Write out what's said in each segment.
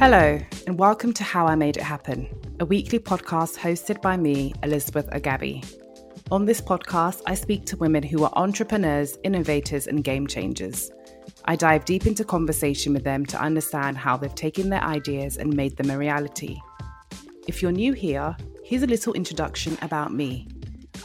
Hello, and welcome to How I Made It Happen, a weekly podcast hosted by me, Elizabeth Agabi. On this podcast, I speak to women who are entrepreneurs, innovators, and game changers. I dive deep into conversation with them to understand how they've taken their ideas and made them a reality. If you're new here, here's a little introduction about me.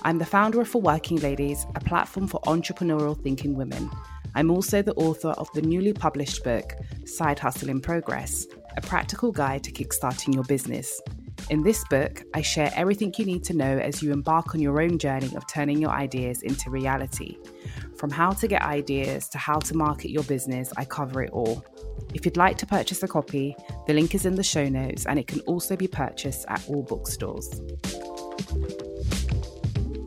I'm the founder of For Working Ladies, a platform for entrepreneurial thinking women. I'm also the author of the newly published book, Side Hustle in Progress, a practical guide to kickstarting your business. In this book, I share everything you need to know as you embark on your own journey of turning your ideas into reality. From how to get ideas to how to market your business, I cover it all. If you'd like to purchase a copy, the link is in the show notes and it can also be purchased at all bookstores.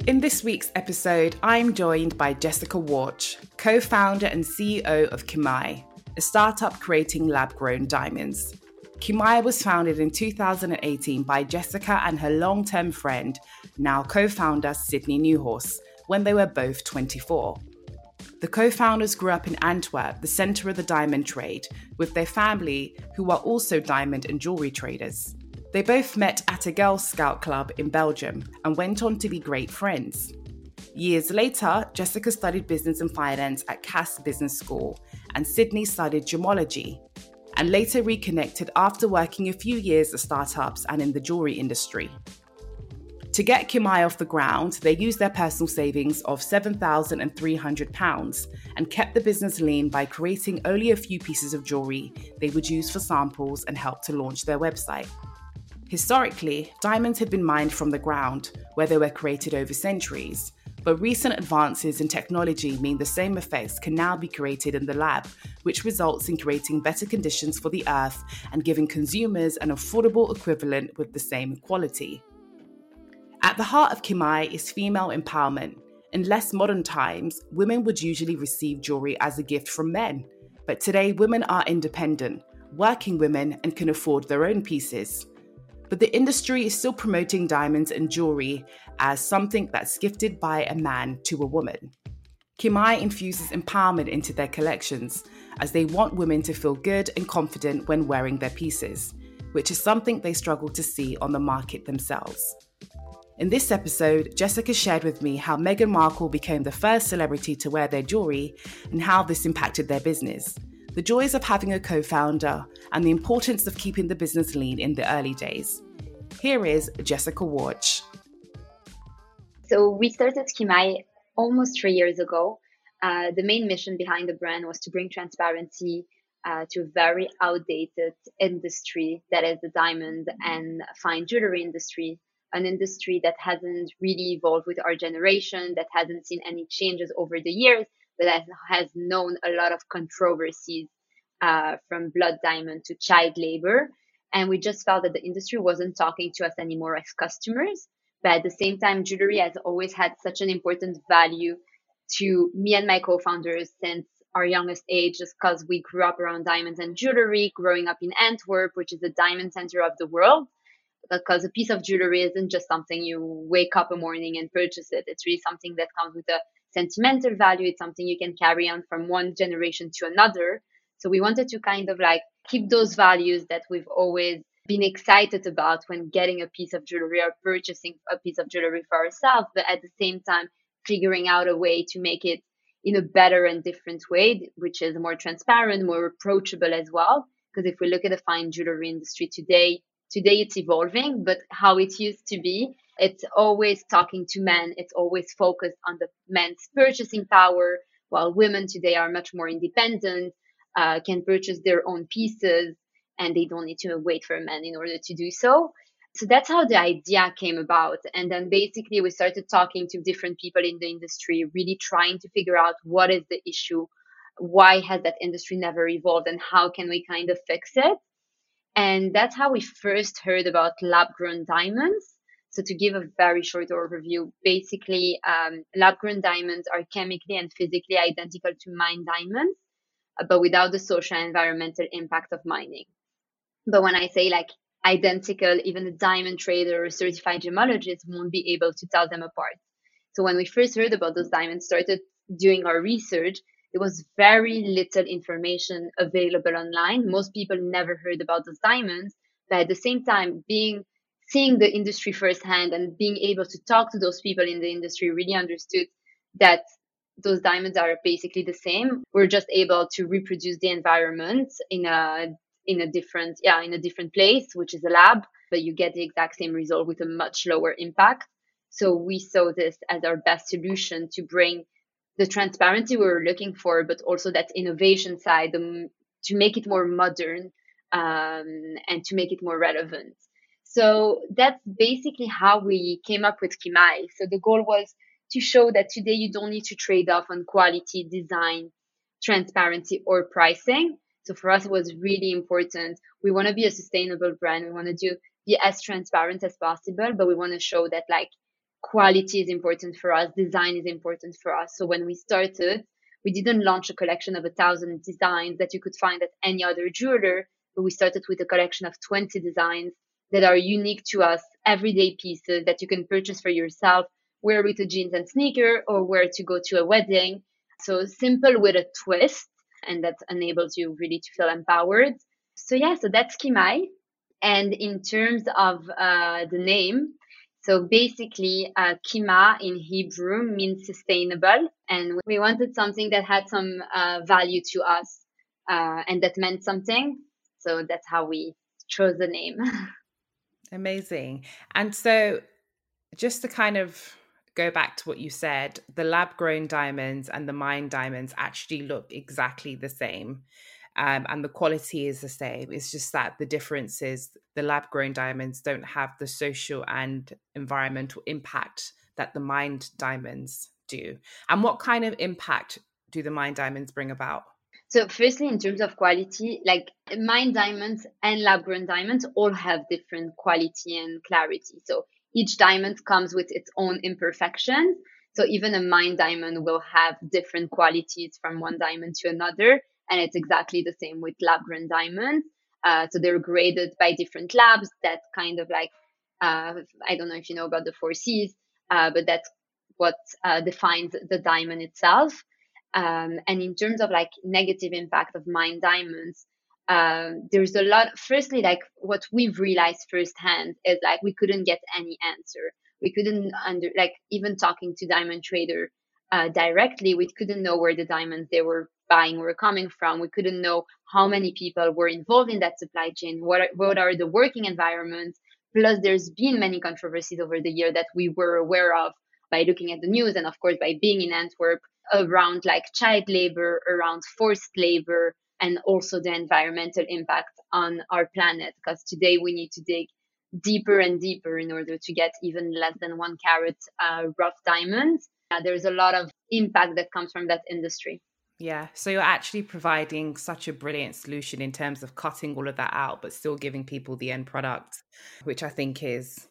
In this week's episode, I'm joined by Jessica Warch, co founder and CEO of Kimai, a startup creating lab grown diamonds. Kimai was founded in 2018 by Jessica and her long term friend, now co founder Sidney Neuhaus, when they were both 24. The co founders grew up in Antwerp, the centre of the diamond trade, with their family, who are also diamond and jewellery traders. They both met at a Girl Scout club in Belgium and went on to be great friends. Years later, Jessica studied business and finance at Cass Business School, and Sidney studied gemology, and later reconnected after working a few years at startups and in the jewelry industry. To get Kimai off the ground, they used their personal savings of £7,300 and kept the business lean by creating only a few pieces of jewelry they would use for samples and help to launch their website. Historically, diamonds had been mined from the ground, where they were created over centuries. But recent advances in technology mean the same effects can now be created in the lab, which results in creating better conditions for the earth and giving consumers an affordable equivalent with the same quality. At the heart of Kimai is female empowerment. In less modern times, women would usually receive jewelry as a gift from men. But today, women are independent, working women, and can afford their own pieces but the industry is still promoting diamonds and jewelry as something that's gifted by a man to a woman. Kimai infuses empowerment into their collections as they want women to feel good and confident when wearing their pieces, which is something they struggle to see on the market themselves. In this episode, Jessica shared with me how Meghan Markle became the first celebrity to wear their jewelry and how this impacted their business the joys of having a co founder, and the importance of keeping the business lean in the early days. Here is Jessica Warch. So, we started Kimai almost three years ago. Uh, the main mission behind the brand was to bring transparency uh, to a very outdated industry that is the diamond and fine jewelry industry, an industry that hasn't really evolved with our generation, that hasn't seen any changes over the years, that has known a lot of controversies uh, from blood diamond to child labor. And we just felt that the industry wasn't talking to us anymore as customers. But at the same time, jewelry has always had such an important value to me and my co-founders since our youngest age, just because we grew up around diamonds and jewelry, growing up in Antwerp, which is the diamond center of the world. Because a piece of jewelry isn't just something you wake up a morning and purchase it. It's really something that comes with a sentimental value. It's something you can carry on from one generation to another. So we wanted to kind of like keep those values that we've always been excited about when getting a piece of jewelry or purchasing a piece of jewelry for ourselves, but at the same time, figuring out a way to make it in a better and different way, which is more transparent, more approachable as well. Because if we look at the fine jewelry industry today, today it's evolving, but how it used to be it's always talking to men. It's always focused on the men's purchasing power, while women today are much more independent, uh, can purchase their own pieces, and they don't need to wait for a man in order to do so. So that's how the idea came about. And then basically we started talking to different people in the industry, really trying to figure out what is the issue, why has that industry never evolved, and how can we kind of fix it. And that's how we first heard about lab grown diamonds. So to give a very short overview, basically, um, lab-grown diamonds are chemically and physically identical to mined diamonds, uh, but without the social and environmental impact of mining. But when I say like identical, even a diamond trader or certified gemologist won't be able to tell them apart. So when we first heard about those diamonds, started doing our research, there was very little information available online. Most people never heard about those diamonds. But at the same time, being seeing the industry firsthand and being able to talk to those people in the industry really understood that those diamonds are basically the same. We're just able to reproduce the environment in a in a different yeah in a different place, which is a lab, but you get the exact same result with a much lower impact. So we saw this as our best solution to bring the transparency we were looking for, but also that innovation side um, to make it more modern um, and to make it more relevant. So that's basically how we came up with Kimai. So the goal was to show that today you don't need to trade off on quality, design, transparency, or pricing. So for us, it was really important. We want to be a sustainable brand. We want to do be as transparent as possible, but we want to show that like quality is important for us, design is important for us. So when we started, we didn't launch a collection of a thousand designs that you could find at any other jeweler, but we started with a collection of 20 designs that are unique to us, everyday pieces that you can purchase for yourself, wear with a jeans and sneaker, or wear to go to a wedding. So simple with a twist, and that enables you really to feel empowered. So yeah, so that's Kimai. And in terms of uh, the name, so basically, uh, Kima in Hebrew means sustainable, and we wanted something that had some uh, value to us uh, and that meant something. So that's how we chose the name. Amazing. And so, just to kind of go back to what you said, the lab grown diamonds and the mine diamonds actually look exactly the same. Um, and the quality is the same. It's just that the difference is the lab grown diamonds don't have the social and environmental impact that the mined diamonds do. And what kind of impact do the mined diamonds bring about? So, firstly, in terms of quality, like mine diamonds and lab grown diamonds all have different quality and clarity. So, each diamond comes with its own imperfections. So, even a mine diamond will have different qualities from one diamond to another. And it's exactly the same with lab grown diamonds. Uh, so, they're graded by different labs that kind of like, uh, I don't know if you know about the four C's, uh, but that's what uh, defines the diamond itself. Um, and in terms of like negative impact of mine diamonds, um, there's a lot. Firstly, like what we've realized firsthand is like we couldn't get any answer. We couldn't under like even talking to diamond trader uh, directly, we couldn't know where the diamonds they were buying were coming from. We couldn't know how many people were involved in that supply chain. What are, what are the working environments? Plus, there's been many controversies over the year that we were aware of by looking at the news and of course by being in Antwerp around like child labor, around forced labor, and also the environmental impact on our planet. Because today we need to dig deeper and deeper in order to get even less than one carat uh, rough diamonds. Uh, there's a lot of impact that comes from that industry. Yeah. So you're actually providing such a brilliant solution in terms of cutting all of that out, but still giving people the end product, which I think is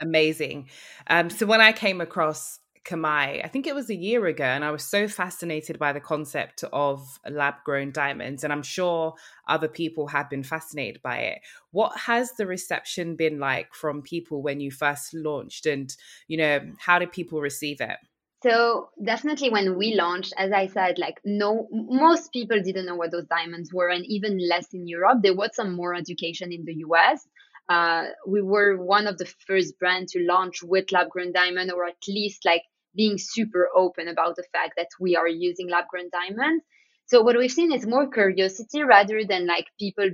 amazing. Um, so when I came across Kimai, I think it was a year ago, and I was so fascinated by the concept of lab grown diamonds, and I'm sure other people have been fascinated by it. What has the reception been like from people when you first launched, and you know, how did people receive it? So definitely when we launched, as I said, like no, most people didn't know what those diamonds were, and even less in Europe. There was some more education in the US, uh, we were one of the first brands to launch with lab grown diamond, or at least like being super open about the fact that we are using lab grown diamonds. So what we've seen is more curiosity rather than like people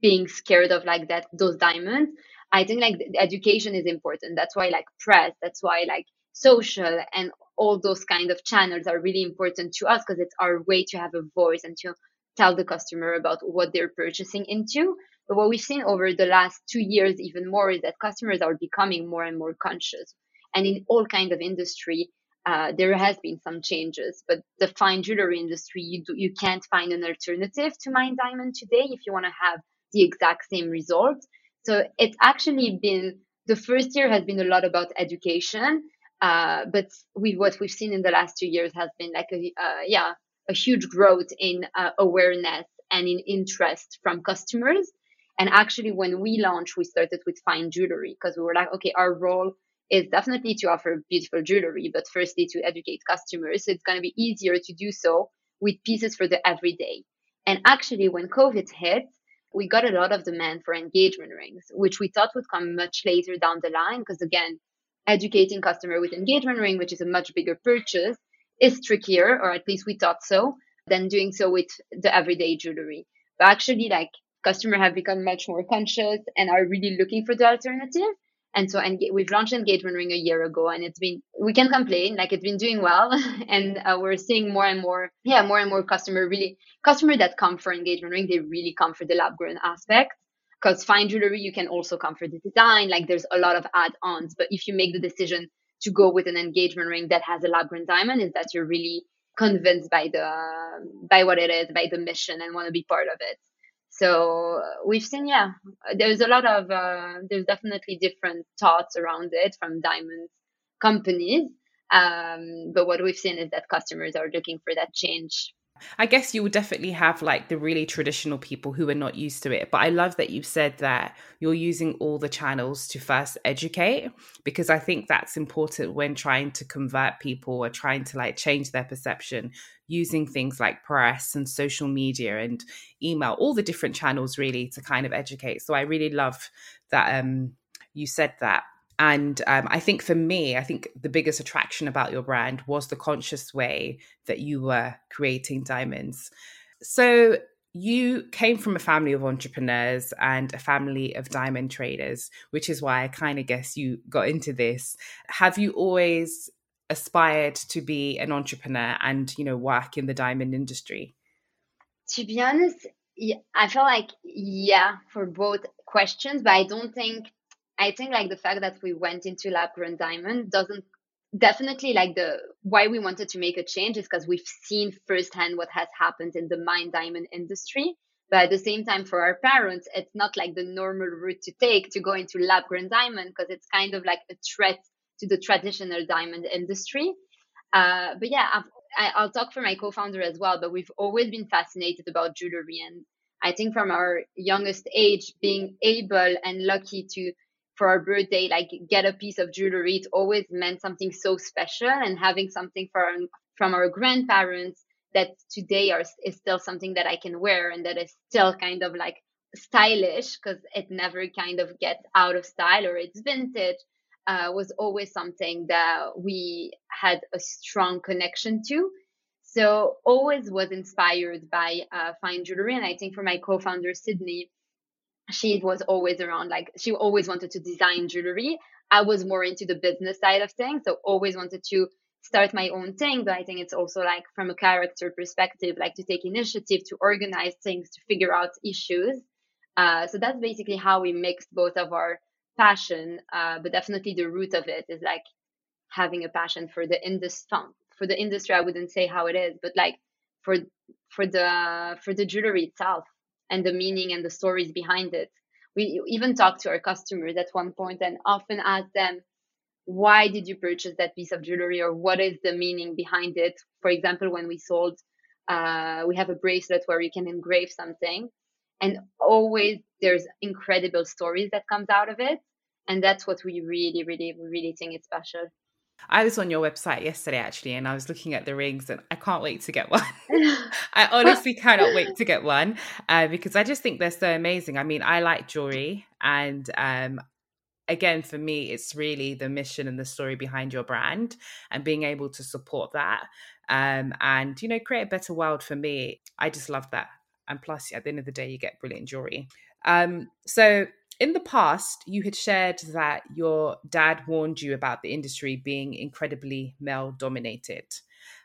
being scared of like that those diamonds. I think like education is important. That's why like press, that's why like social and all those kind of channels are really important to us because it's our way to have a voice and to tell the customer about what they're purchasing into. But what we've seen over the last two years, even more, is that customers are becoming more and more conscious. And in all kind of industry, uh, there has been some changes. But the fine jewelry industry, you do, you can't find an alternative to mine diamond today if you want to have the exact same result. So it's actually been the first year has been a lot about education. Uh, but we, what we've seen in the last two years has been like a uh, yeah a huge growth in uh, awareness and in interest from customers and actually, when we launched, we started with fine jewelry because we were like, okay, our role is definitely to offer beautiful jewelry, but firstly to educate customers. So it's going to be easier to do so with pieces for the everyday. And actually, when COVID hit, we got a lot of demand for engagement rings, which we thought would come much later down the line. Because again, educating customer with engagement ring, which is a much bigger purchase, is trickier, or at least we thought so, than doing so with the everyday jewelry. But actually, like customer have become much more conscious and are really looking for the alternative. And so and we've launched engagement ring a year ago and it's been, we can complain, like it's been doing well. and uh, we're seeing more and more, yeah, more and more customer really, customer that come for engagement ring, they really come for the lab grown aspect. Because fine jewelry, you can also come for the design. Like there's a lot of add ons. But if you make the decision to go with an engagement ring that has a lab grown diamond, is that you're really convinced by the by what it is, by the mission, and want to be part of it. So we've seen, yeah, there's a lot of, uh, there's definitely different thoughts around it from diamond companies. Um, but what we've seen is that customers are looking for that change I guess you will definitely have like the really traditional people who are not used to it. But I love that you said that you're using all the channels to first educate because I think that's important when trying to convert people or trying to like change their perception using things like press and social media and email, all the different channels really to kind of educate. So I really love that um you said that. And um, I think for me, I think the biggest attraction about your brand was the conscious way that you were creating diamonds. So you came from a family of entrepreneurs and a family of diamond traders, which is why I kind of guess you got into this. Have you always aspired to be an entrepreneur and, you know, work in the diamond industry? To be honest, I feel like, yeah, for both questions, but I don't think I think like the fact that we went into lab grown diamond doesn't definitely like the why we wanted to make a change is because we've seen firsthand what has happened in the mine diamond industry. But at the same time, for our parents, it's not like the normal route to take to go into lab grown diamond because it's kind of like a threat to the traditional diamond industry. Uh, but yeah, I've, I'll talk for my co-founder as well. But we've always been fascinated about jewelry, and I think from our youngest age, being able and lucky to for our birthday, like get a piece of jewelry. It always meant something so special, and having something from from our grandparents that today are is still something that I can wear and that is still kind of like stylish because it never kind of gets out of style or it's vintage. Uh, was always something that we had a strong connection to. So always was inspired by uh, fine jewelry, and I think for my co-founder Sidney, she was always around like she always wanted to design jewelry. I was more into the business side of things so always wanted to start my own thing but i think it's also like from a character perspective like to take initiative to organize things to figure out issues. Uh, so that's basically how we mixed both of our passion uh, but definitely the root of it is like having a passion for the industry for the industry i wouldn't say how it is but like for for the for the jewelry itself and the meaning and the stories behind it. We even talk to our customers at one point and often ask them, why did you purchase that piece of jewelry or what is the meaning behind it? For example, when we sold, uh, we have a bracelet where you can engrave something and always there's incredible stories that comes out of it. And that's what we really, really, really think is special. I was on your website yesterday actually, and I was looking at the rings, and I can't wait to get one. I honestly cannot wait to get one uh, because I just think they're so amazing. I mean, I like jewelry, and um, again, for me, it's really the mission and the story behind your brand, and being able to support that, um, and you know, create a better world for me. I just love that, and plus, at the end of the day, you get brilliant jewelry. Um, so in the past, you had shared that your dad warned you about the industry being incredibly male dominated.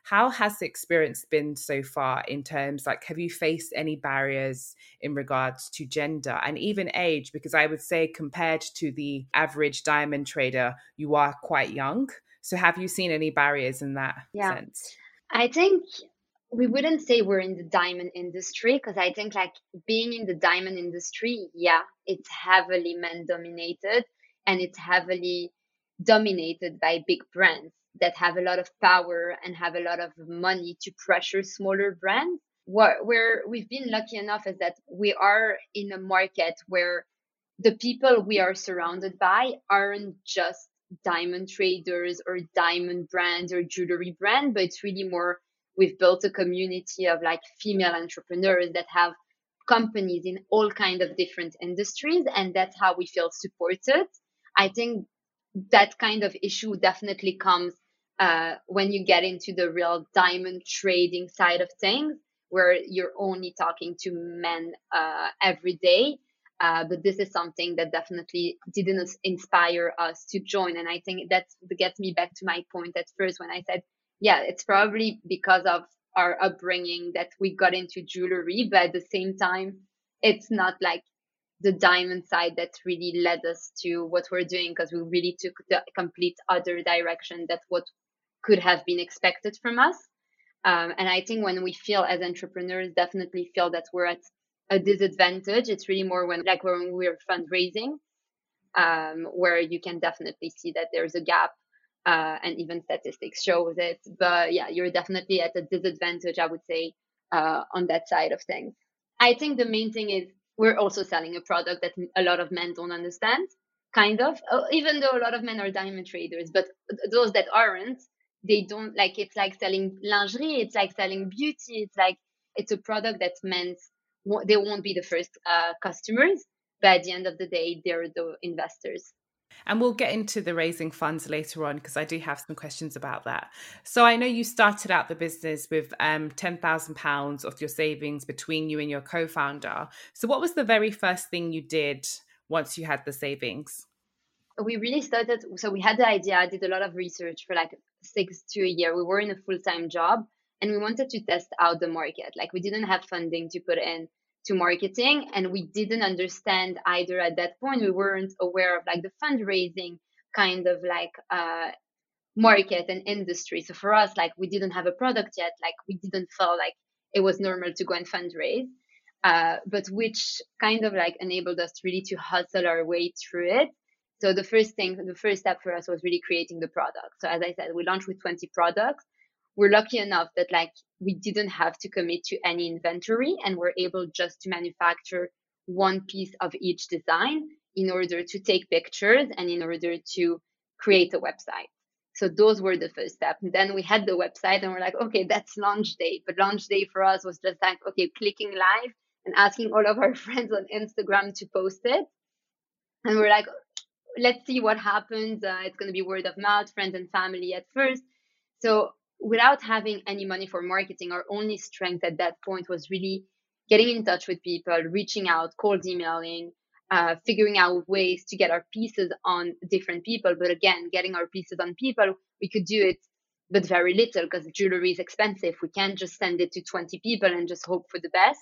How has the experience been so far in terms like have you faced any barriers in regards to gender and even age because I would say compared to the average diamond trader you are quite young. So have you seen any barriers in that yeah. sense? I think we wouldn't say we're in the diamond industry because I think like being in the diamond industry, yeah, it's heavily men dominated and it's heavily dominated by big brands that have a lot of power and have a lot of money to pressure smaller brands. What where we've been lucky enough is that we are in a market where the people we are surrounded by aren't just diamond traders or diamond brands or jewelry brand, but it's really more we've built a community of like female entrepreneurs that have companies in all kind of different industries and that's how we feel supported. I think that kind of issue definitely comes uh, when you get into the real diamond trading side of things where you're only talking to men uh, every day. Uh, but this is something that definitely didn't inspire us to join and i think that gets me back to my point at first when i said yeah it's probably because of our upbringing that we got into jewelry, but at the same time, it's not like the diamond side that really led us to what we're doing because we really took the complete other direction that what could have been expected from us. Um, and I think when we feel as entrepreneurs, definitely feel that we're at a disadvantage. It's really more when like when we're fundraising, um, where you can definitely see that there's a gap uh, and even statistics shows it. But yeah, you're definitely at a disadvantage, I would say, uh, on that side of things. I think the main thing is we're also selling a product that a lot of men don't understand, kind of, uh, even though a lot of men are diamond traders, but those that aren't, they don't like it's like selling lingerie, it's like selling beauty, it's like it's a product that men they won't be the first uh, customers, but at the end of the day, they're the investors. And we'll get into the raising funds later on because I do have some questions about that. So I know you started out the business with um, £10,000 of your savings between you and your co founder. So, what was the very first thing you did once you had the savings? We really started, so we had the idea, I did a lot of research for like six to a year. We were in a full time job and we wanted to test out the market. Like, we didn't have funding to put in to marketing and we didn't understand either at that point. We weren't aware of like the fundraising kind of like uh market and industry. So for us like we didn't have a product yet. Like we didn't feel like it was normal to go and fundraise uh, but which kind of like enabled us really to hustle our way through it. So the first thing the first step for us was really creating the product. So as i said we launched with 20 products we're lucky enough that like we didn't have to commit to any inventory and we're able just to manufacture one piece of each design in order to take pictures and in order to create a website. So those were the first step. And then we had the website and we're like, okay, that's launch day. But launch day for us was just like, okay, clicking live and asking all of our friends on Instagram to post it. And we're like, let's see what happens. Uh, it's going to be word of mouth, friends and family at first. So without having any money for marketing, our only strength at that point was really getting in touch with people, reaching out, cold emailing, uh, figuring out ways to get our pieces on different people. But again, getting our pieces on people, we could do it, but very little because jewelry is expensive. We can't just send it to 20 people and just hope for the best.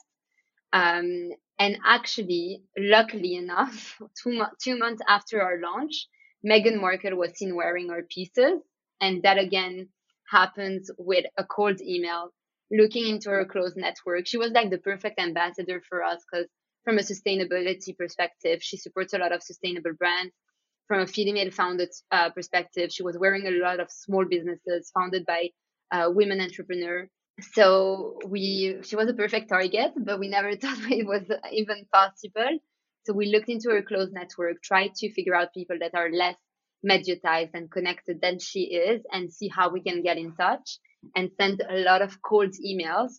Um, and actually, luckily enough, two, two months after our launch, Meghan Markle was seen wearing our pieces. And that again happens with a cold email, looking into her close network. She was like the perfect ambassador for us because from a sustainability perspective, she supports a lot of sustainable brands. From a female founded uh, perspective, she was wearing a lot of small businesses founded by uh, women entrepreneurs. So we, she was a perfect target, but we never thought it was even possible. So we looked into her close network, tried to figure out people that are less mediatized and connected than she is and see how we can get in touch and send a lot of cold emails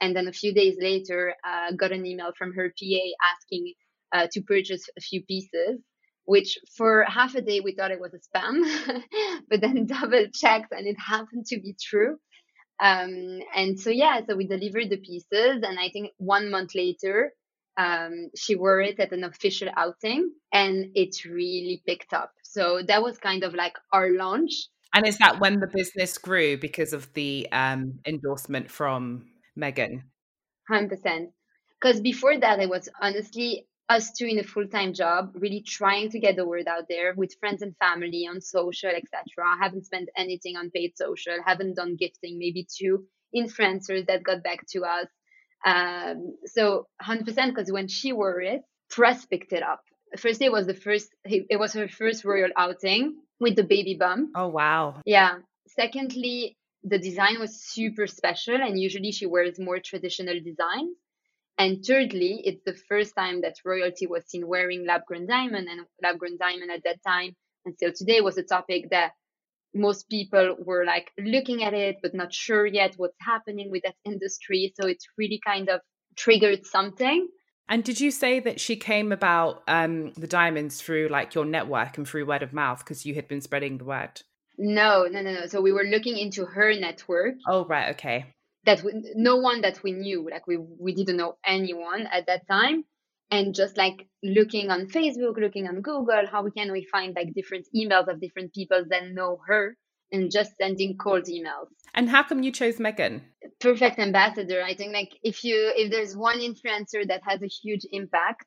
and then a few days later uh, got an email from her pa asking uh, to purchase a few pieces which for half a day we thought it was a spam but then double checked and it happened to be true um, and so yeah so we delivered the pieces and i think one month later um, she wore it at an official outing and it really picked up. So that was kind of like our launch. And is that when the business grew because of the um, endorsement from Meghan? 100%. Because before that, it was honestly us two in a full-time job, really trying to get the word out there with friends and family on social, etc. I haven't spent anything on paid social, haven't done gifting, maybe two influencers that got back to us um, so 100% because when she wore it, press picked it up. First day was the first, it was her first royal outing with the baby bump. Oh, wow. Yeah. Secondly, the design was super special and usually she wears more traditional designs. And thirdly, it's the first time that royalty was seen wearing lab grown diamond and lab grown diamond at that time and still today was a topic that most people were like looking at it but not sure yet what's happening with that industry so it's really kind of triggered something and did you say that she came about um, the diamonds through like your network and through word of mouth because you had been spreading the word? No no no no. So we were looking into her network. Oh right okay. That we, no one that we knew like we we didn't know anyone at that time. And just like looking on facebook looking on google how can we find like different emails of different people that know her and just sending cold emails. And how come you chose meghan perfect ambassador i think like if you if there's one influencer that has a huge impact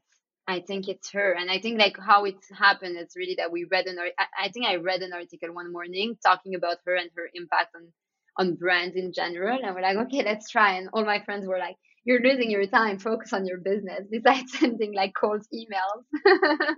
i think it's her and i think like how it's happened is really that we read an i think i read an article one morning talking about her and her impact on on brands in general. And we're like, okay, let's try. And all my friends were like, you're losing your time. Focus on your business besides sending like cold emails.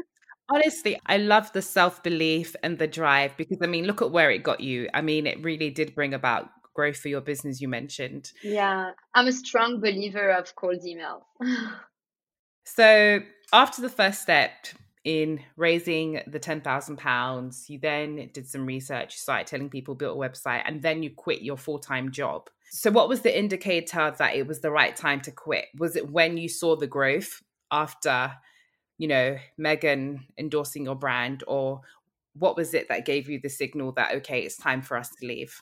Honestly, I love the self belief and the drive because I mean, look at where it got you. I mean, it really did bring about growth for your business, you mentioned. Yeah, I'm a strong believer of cold email. so, after the first step, in raising the £10,000. You then did some research, you started telling people, built a website, and then you quit your full time job. So, what was the indicator that it was the right time to quit? Was it when you saw the growth after, you know, Meghan endorsing your brand, or what was it that gave you the signal that, okay, it's time for us to leave?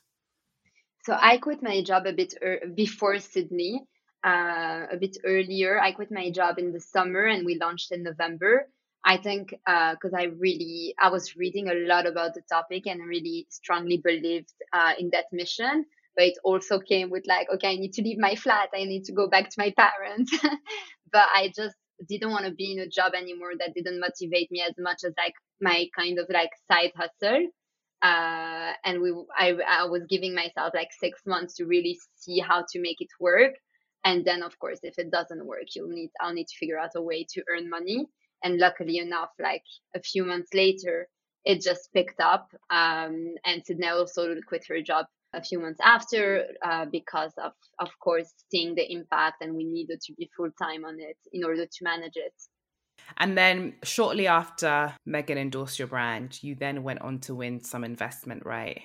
So, I quit my job a bit er- before Sidney. Uh, a bit earlier. I quit my job in the summer and we launched in November. I think because uh, I really I was reading a lot about the topic and really strongly believed uh, in that mission. But it also came with like, okay, I need to leave my flat. I need to go back to my parents. but I just didn't want to be in a job anymore that didn't motivate me as much as like my kind of like side hustle. Uh, and we, I, I was giving myself like six months to really see how to make it work. And then, of course, if it doesn't work, you'll need, I'll need to figure out a way to earn money and luckily enough like a few months later it just picked up um, and sidney also quit her job a few months after uh, because of of course seeing the impact and we needed to be full time on it in order to manage it and then shortly after meghan endorsed your brand you then went on to win some investment right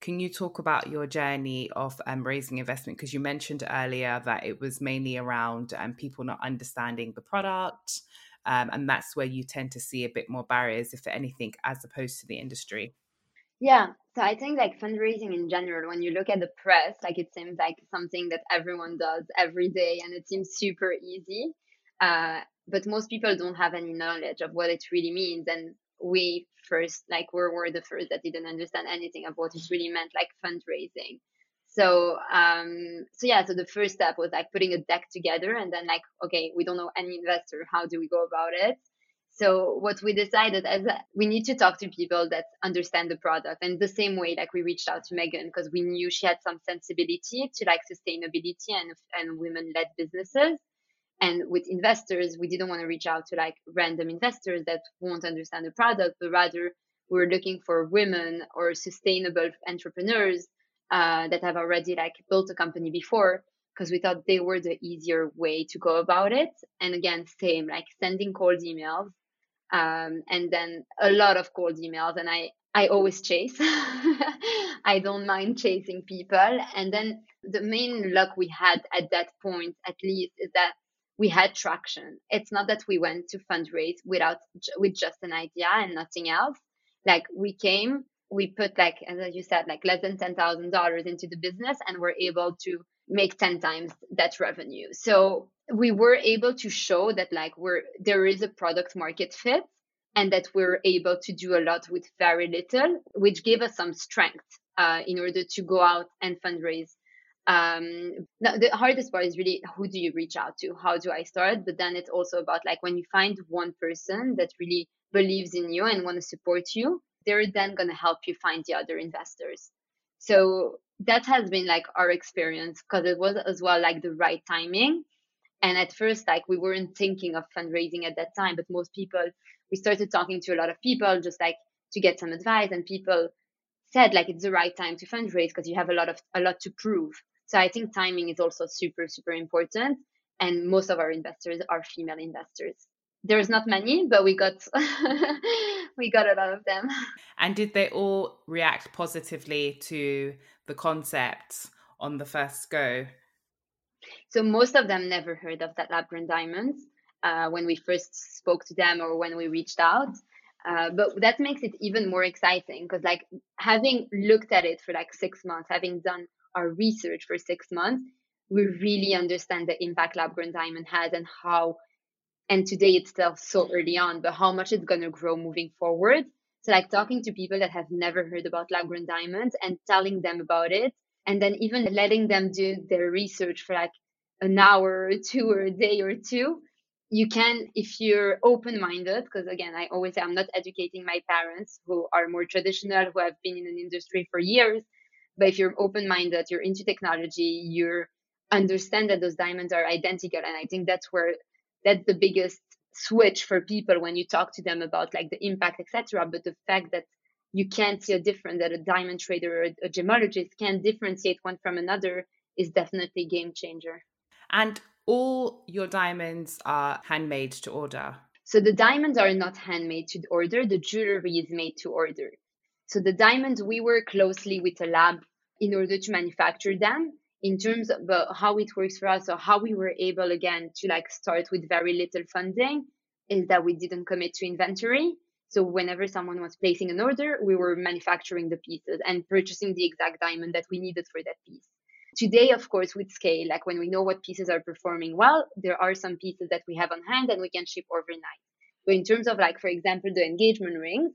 can you talk about your journey of um, raising investment? Because you mentioned earlier that it was mainly around um, people not understanding the product, um, and that's where you tend to see a bit more barriers, if anything, as opposed to the industry. Yeah, so I think like fundraising in general, when you look at the press, like it seems like something that everyone does every day and it seems super easy. Uh, but most people don't have any knowledge of what it really means. And we first, like, we were the first that didn't understand anything of what it really meant, like fundraising. So, um, so yeah, so the first step was like putting a deck together and then like, okay, we don't know any investor. How do we go about it? So what we decided is we need to talk to people that understand the product. And the same way, like we reached out to Meghan because we knew she had some sensibility to like sustainability and, and women led businesses. And with investors, we didn't want to reach out to like random investors that won't understand the product, but rather we we're looking for women or sustainable entrepreneurs uh, that have already like built a company before because we thought they were the easier way to go about it. And again, same like sending cold emails, um, and then a lot of cold emails. And I I always chase. I don't mind chasing people. And then the main luck we had at that point, at least, is that we had traction. It's not that we went to fundraise without with just an idea and nothing else. Like we came, we put like as you said like less than $10,000 into the business and we're able to make 10 times that revenue. So we were able to show that like we're there is a product market fit and that we're able to do a lot with very little, which gave us some strength uh, in order to go out and fundraise. Um, the hardest part is really who do you reach out to? How do I start? But then it's also about like when you find one person that really believes in you and want to support you, they're then going to help you find the other investors. So that has been like our experience because it was as well like the right timing. And at first, like we weren't thinking of fundraising at that time, but most people, we started talking to a lot of people just like to get some advice, and people said like it's the right time to fundraise because you have a lot of a lot to prove. So I think timing is also super super important, and most of our investors are female investors. there's not many, but we got we got a lot of them. And did they all react positively to the concept on the first go? So most of them never heard of that lab grown diamonds uh, when we first spoke to them or when we reached out. Uh, but that makes it even more exciting because like having looked at it for like six months, having done our research for six months, we really understand the impact lab grown diamond has and how and today it's still so early on, but how much it's gonna grow moving forward. So like talking to people that have never heard about lab grown diamonds and telling them about it, and then even letting them do their research for like an hour or two or a day or two. You can, if you're open minded, because again, I always say I'm not educating my parents who are more traditional, who have been in an industry for years. But if you're open minded, you're into technology, you understand that those diamonds are identical. And I think that's where that's the biggest switch for people when you talk to them about like the impact, etc. But the fact that you can't see a difference, that a diamond trader or a gemologist can differentiate one from another is definitely a game changer. And all your diamonds are handmade to order. So the diamonds are not handmade to order, the jewelry is made to order. So the diamonds, we work closely with a lab in order to manufacture them in terms of uh, how it works for us. Or how we were able again to like start with very little funding is that we didn't commit to inventory. So whenever someone was placing an order we were manufacturing the pieces and purchasing the exact diamond that we needed for that piece. Today of course with scale like when we know what pieces are performing well there are some pieces that we have on hand and we can ship overnight. But in terms of like for example the engagement rings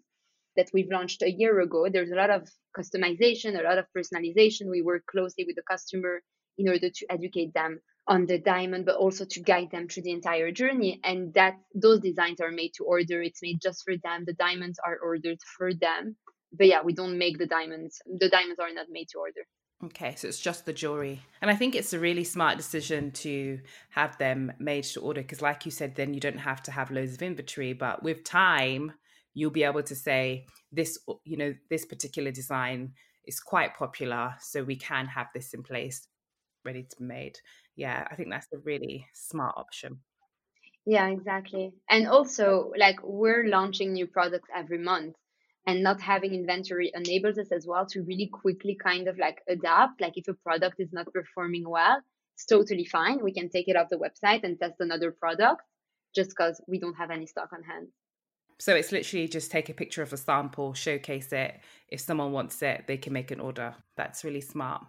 that we've launched a year ago. There's a lot of customization, a lot of personalization. We work closely with the customer in order to educate them on the diamond, but also to guide them through the entire journey. And that those designs are made to order. It's made just for them. The diamonds are ordered for them. But yeah, we don't make the diamonds. The diamonds are not made to order. Okay, so it's just the jewelry. And I think it's a really smart decision to have them made to order because, like you said, then you don't have to have loads of inventory. But with time, you'll be able to say this you know this particular design is quite popular so we can have this in place ready to be made. Yeah i think that's a really smart option. Yeah exactly. And also like we're launching new products every month and not having inventory enables us as well to really quickly kind of like adapt. Like if a product is not performing well it's totally fine. We can take it off the website and test another product just because we don't have any stock on hand so it's literally just take a picture of a sample, showcase it. If someone wants it, they can make an order. That's really smart.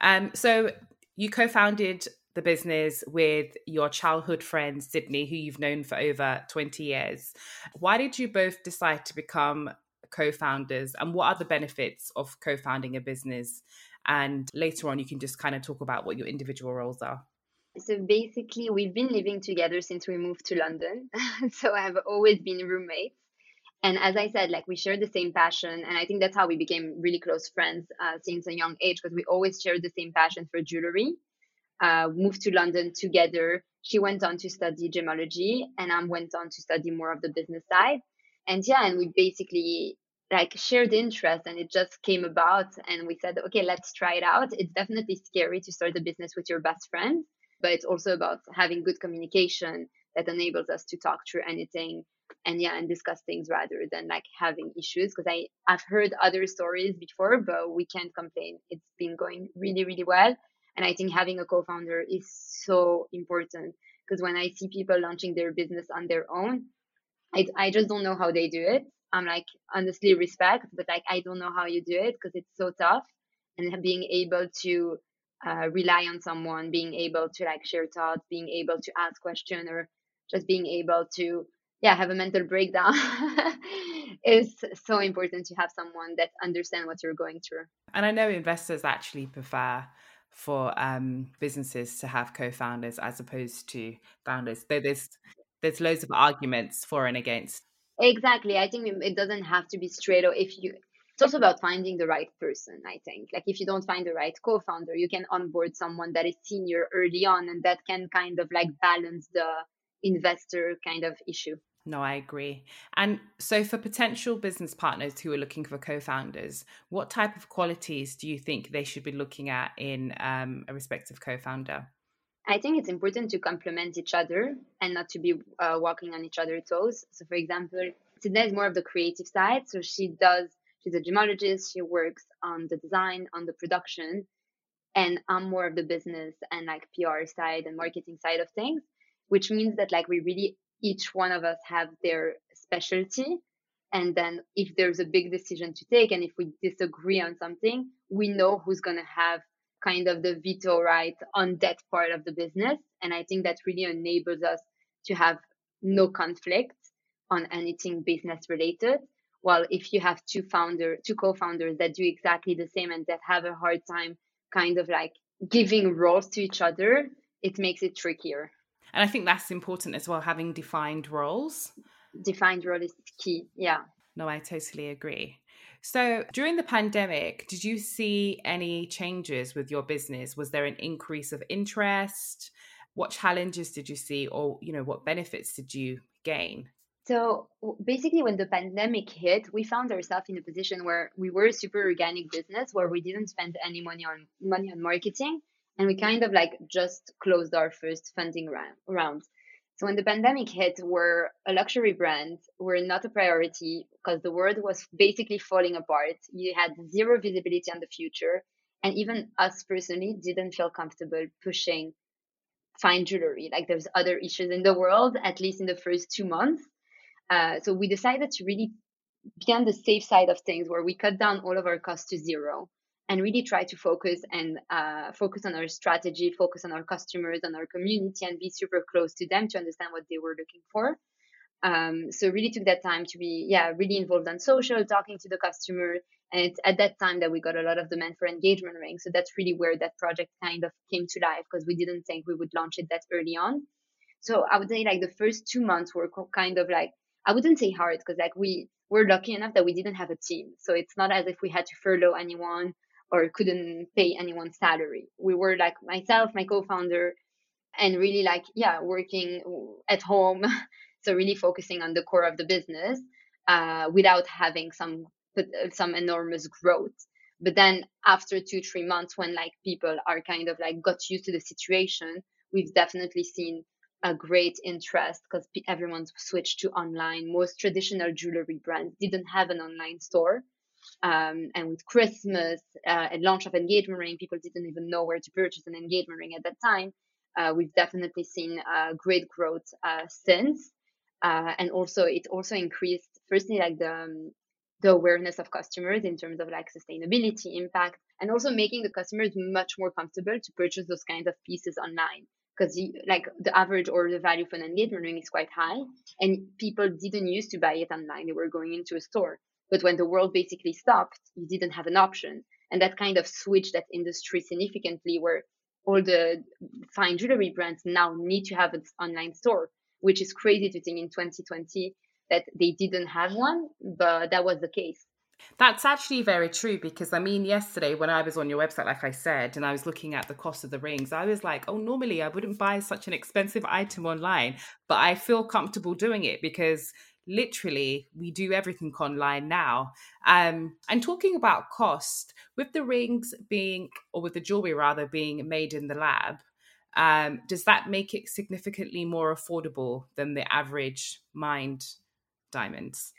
Um, so you co-founded the business with your childhood friend Sidney, who you've known for over 20 years. Why did you both decide to become co-founders and what are the benefits of co-founding a business? And later on, you can just kind of talk about what your individual roles are. So basically, we've been living together since we moved to London. so I've always been roommates. And as I said, like we share the same passion. And I think that's how we became really close friends uh, since a young age because we always shared the same passion for jewelry. Uh, moved to London together. She went on to study gemology, and I went on to study more of the business side. And yeah, and we basically like shared interest and it just came about and we said okay let's try it out it's definitely scary to start a business with your best friend but it's also about having good communication that enables us to talk through anything and yeah and discuss things rather than like having issues because i i've heard other stories before but we can't complain. It's been going really really well and i think having a co-founder is so important because when i see people launching their business on their own I, I just don't know how they do it. I'm like honestly respect but like i don't know how you do it because it's so tough and being able to uh, rely on someone, being able to like share thoughts, being able to ask questions, or just being able to yeah have a mental breakdown is so important to have someone that understand what you're going through. And I know investors actually prefer for um, businesses to have co-founders as opposed to founders. Though there's there's loads of arguments for and against. Exactly. I think it doesn't have to be straight. Or if you it's also about finding the right person i think like if you don't find the right co-founder you can onboard someone that is senior early on and that can kind of like balance the investor kind of issue no, I agree. And so, for potential business partners who are looking for co founders, what type of qualities do you think they should be looking at in um, a respective co founder? I think it's important to complement each other and not to be uh, walking on each other's toes. So, for example, Sidney is more of the creative side. So she does, she's a gemologist. She works on the design, on the production, and I'm more of the business and like PR side and marketing side of things, which means that like we really, each one of us have their specialty. And then if there's a big decision to take and if we disagree on something, we know who's going to have kind of the veto right on that part of the business. And I think that really enables us to have no conflict on anything business related. While if you have two founder, two co-founders that do exactly the same and that have a hard time kind of like giving roles to each other, it makes it trickier. And I think that's important as well, having defined roles. Defined role is key. Yeah. No, I totally agree. So during the pandemic, did you see any changes with your business? Was there an increase of interest? What challenges did you see or you know what benefits did you gain? So basically when the pandemic hit, we found ourselves in a position where we were a super organic business where we didn't spend any money on money on marketing and we kind of like just closed our first funding round. So when the pandemic hit, we're a luxury brand. We're not a priority because the world was basically falling apart. You had zero visibility on the future. And even us personally didn't feel comfortable pushing fine jewelry. Like there's other issues in the world, at least in the first two months. Uh, so we decided to really be on the safe side of things where we cut down all of our costs to zero and really try to focus and uh, focus on our strategy, focus on our customers, on our community, and be super close to them to understand what they were looking for. Um, so really took that time to be, yeah, really involved on social, talking to the customer. And it's at that time that we got a lot of demand for engagement ring. So that's really where that project kind of came to life because we didn't think we would launch it that early on. So I would say like the first two months were kind of like, I wouldn't say hard because like we were lucky enough that we didn't have a team. So it's not as if we had to furlough anyone or couldn't pay anyone's salary. We were like myself, my co-founder, and really like yeah, working at home. so really focusing on the core of the business uh, without having some some enormous growth. But then after two three months, when like people are kind of like got used to the situation, we've definitely seen a great interest because everyone's switched to online. Most traditional jewelry brands didn't have an online store. Um, and with Christmas uh, and launch of engagement ring, people didn't even know where to purchase an engagement ring at that time. Uh, we've definitely seen uh, great growth uh, since, uh, and also it also increased firstly like the um, the awareness of customers in terms of like sustainability impact, and also making the customers much more comfortable to purchase those kinds of pieces online because like the average order value for an engagement ring is quite high, and people didn't used to buy it online; they were going into a store. But when the world basically stopped, you didn't have an option. And that kind of switched that industry significantly where all the fine jewelry brands now need to have an online store, which is crazy to think in 2020 that they didn't have one, but that was the case. That's actually very true because I mean, yesterday when I was on your website, like I said, and I was looking at the cost of the rings, I was like, oh, normally I wouldn't buy such an expensive item online, but I feel comfortable doing it because literally we do everything online now. Um and talking about cost with the rings being or with the jewelry rather being made in the lab um does that make it significantly more affordable than the average mined diamonds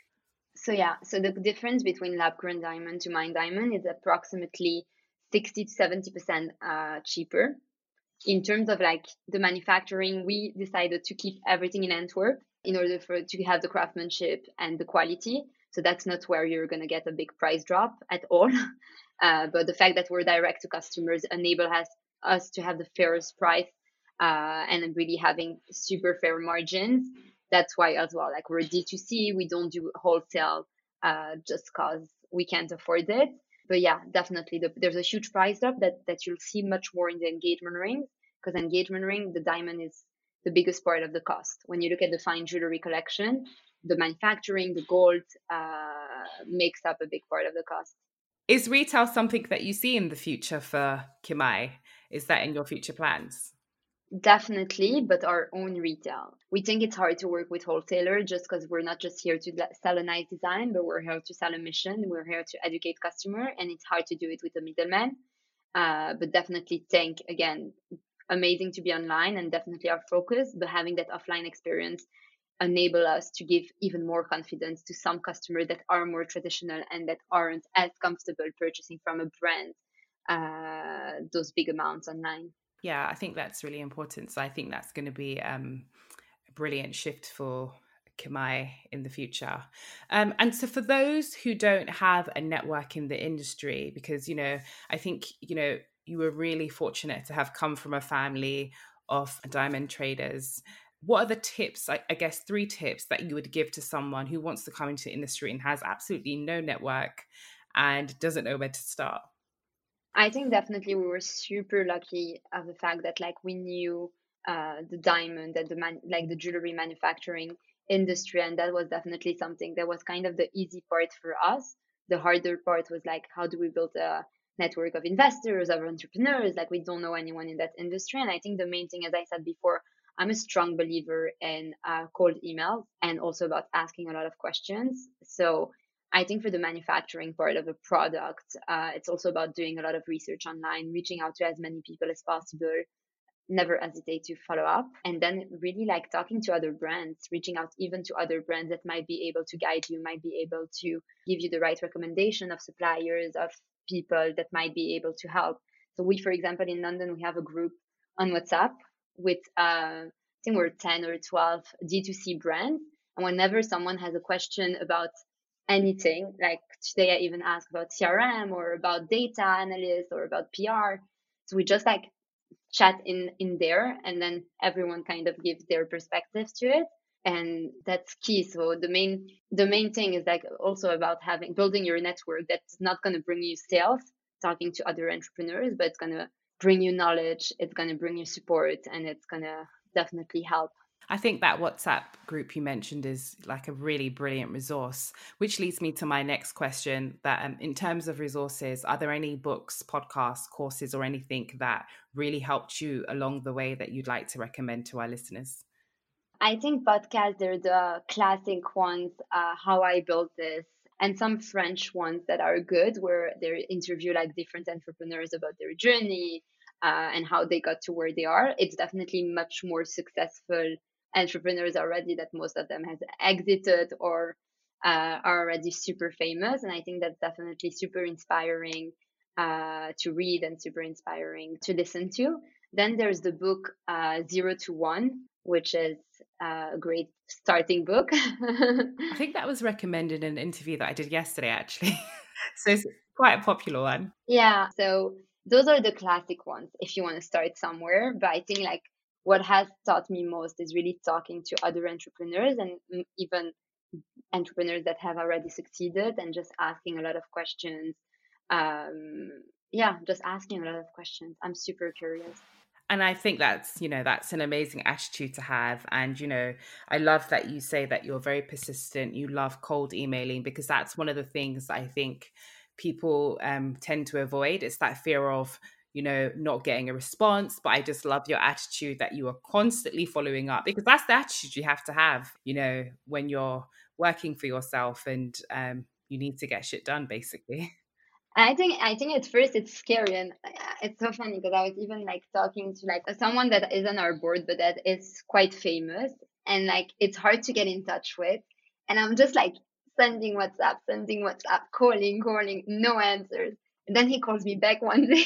so yeah so the difference between lab grown diamond to mined diamond is approximately 60 to 70 percent uh, cheaper in terms of like the manufacturing we decided to keep everything in antwerp in order for to have the craftsmanship and the quality. So that's not where you're going to get a big price drop at all. Uh, but the fact that we're direct to customers enable us, us to have the fairest price uh, and really having super fair margins. That's why as well, like we're D2C, we don't do wholesale uh, just cause we can't afford it. But yeah, definitely the, there's a huge price drop that, that you'll see much more in the engagement rings because engagement ring, the diamond is the biggest part of the cost. When you look at the fine jewelry collection, the manufacturing, the gold uh, makes up a big part of the cost. Is retail something that you see in the future for Kimai? Is that in your future plans? Definitely, but our own retail. We think it's hard to work with wholesalers just because we're not just here to sell a nice design, but we're here to sell a mission. We're here to educate customer, and it's hard to do it with a middleman. Uh, but definitely think again amazing to be online and definitely our focus, but having that offline experience enable us to give even more confidence to some customers that are more traditional and that aren't as comfortable purchasing from a brand uh, those big amounts online. Yeah, I think that's really important. So I think that's going to be um, a brilliant shift for Kimai in the future. Um, and so for those who don't have a network in the industry, because, you know, I think, you know, you were really fortunate to have come from a family of diamond traders. What are the tips, I, I guess, three tips that you would give to someone who wants to come into the industry and has absolutely no network and doesn't know where to start? I think definitely we were super lucky of the fact that like we knew uh, the diamond and the man like the jewelry manufacturing industry and that was definitely something that was kind of the easy part for us. The harder part was like how do we build a network of investors of entrepreneurs? Like we don't know anyone in that industry and i think the main thing as i said before i'm a strong believer in uh, cold emails and also about asking a lot of questions. So i think for the manufacturing part of a product uh, it's also about doing a lot of research online reaching out to as many people as possible never hesitate to follow up and then really like talking to other brands reaching out even to other brands that might be able to guide you might be able to give you the right recommendation of suppliers of people that might be able to help. So we for example in london we have a group on whatsapp with uh, i think we're 10 or 12 d2c brands and whenever someone has a question about anything like today i even asked about crm or about data analysts or about pr so we just like chat in in there and then everyone kind of gives their perspectives to it. And that's key. So the main the main thing is like also about having building your network that's not going to bring you sales talking to other entrepreneurs but it's going to bring you knowledge it's going to bring you support and it's going to definitely help I think that WhatsApp group you mentioned is like a really brilliant resource, which leads me to my next question. That um, in terms of resources, are there any books, podcasts, courses, or anything that really helped you along the way that you'd like to recommend to our listeners? I think podcasts are the classic ones. Uh, How I built this, and some French ones that are good, where they interview like different entrepreneurs about their journey. Uh, and how they got to where they are. It's definitely much more successful entrepreneurs already that most of them has exited or uh, are already super famous. And i think that's definitely super inspiring uh, to read and super inspiring to listen to. Then there's the book uh, zero to one which is uh, a great starting book. I think that was recommended in an interview that i did yesterday actually. So it's quite a popular one. Yeah. So those are the classic ones if you want to start somewhere but i think like what has taught me most is really talking to other entrepreneurs and even entrepreneurs that have already succeeded and just asking a lot of questions. Um, yeah just asking a lot of questions. I'm super curious. And i think that's you know that's an amazing attitude to have. And you know i love that you say that you're very persistent. You love cold emailing because that's one of the things i think people um, tend to avoid it's that fear of you know, not getting a response. But I just love your attitude that you are constantly following up because that's the attitude you have to have, you know, when you're working for yourself and um, you need to get shit done, basically. I think I think at first it's scary and uh, it's so funny because I was even like talking to like someone that is on our board but that is quite famous and like it's hard to get in touch with and I'm just like sending WhatsApp, sending WhatsApp, calling, calling, no answers. And then he calls me back one day.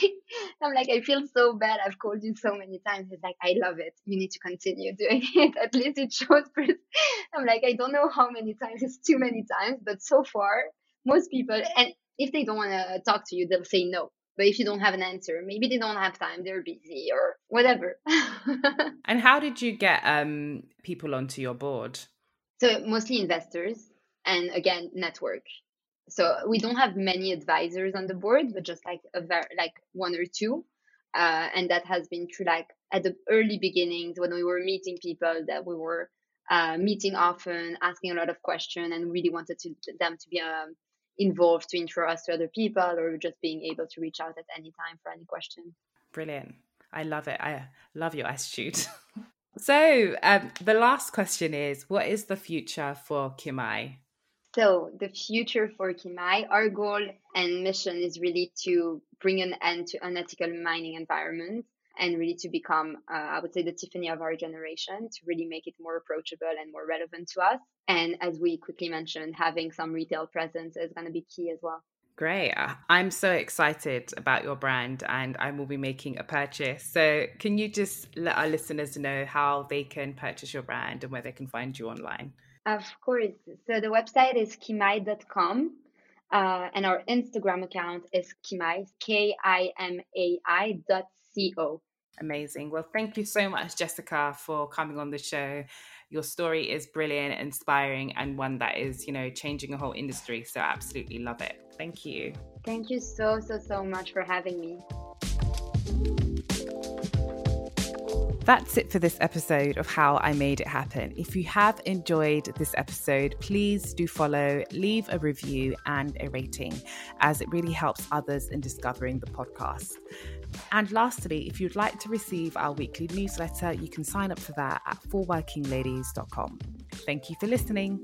I'm like, I feel so bad. I've called you so many times. He's like, I love it. You need to continue doing it. At least it shows. I'm like, I don't know how many times. It's too many times. But so far, most people, and if they don't want to talk to you, they'll say no. But if you don't have an answer, maybe they don't have time, they're busy or whatever. and how did you get um, people onto your board? So mostly investors and again, network. So we don't have many advisors on the board but just like a very like one or two uh, and that has been through like at the early beginnings when we were meeting people that we were uh, meeting often asking a lot of questions and really wanted to, them to be um, involved to intro us to other people or just being able to reach out at any time for any question. Brilliant. I love it. I love your attitude. So um, the last question is what is the future for kimai so the future for Kimai, our goal and mission is really to bring an end to unethical mining environments and really to become, uh, I would say, the Tiffany of our generation to really make it more approachable and more relevant to us. And as we quickly mentioned, having some retail presence is going to be key as well. Great. I'm so excited about your brand and I will be making a purchase. So, can you just let our listeners know how they can purchase your brand and where they can find you online? Of course. So, the website is kimai.com uh, and our Instagram account is kimai, K I M A I dot C O. Amazing. Well, thank you so much, Jessica, for coming on the show your story is brilliant, inspiring, and one that is, you know, changing a whole industry. So absolutely love it. Thank you. Thank you so, so, so much for having me. That's it for this episode of How I Made It Happen. If you have enjoyed this episode, please do follow, leave a review and a rating, as it really helps others in discovering the podcast. And lastly, if you'd like to receive our weekly newsletter, you can sign up for that at forworkingladies.com. Thank you for listening.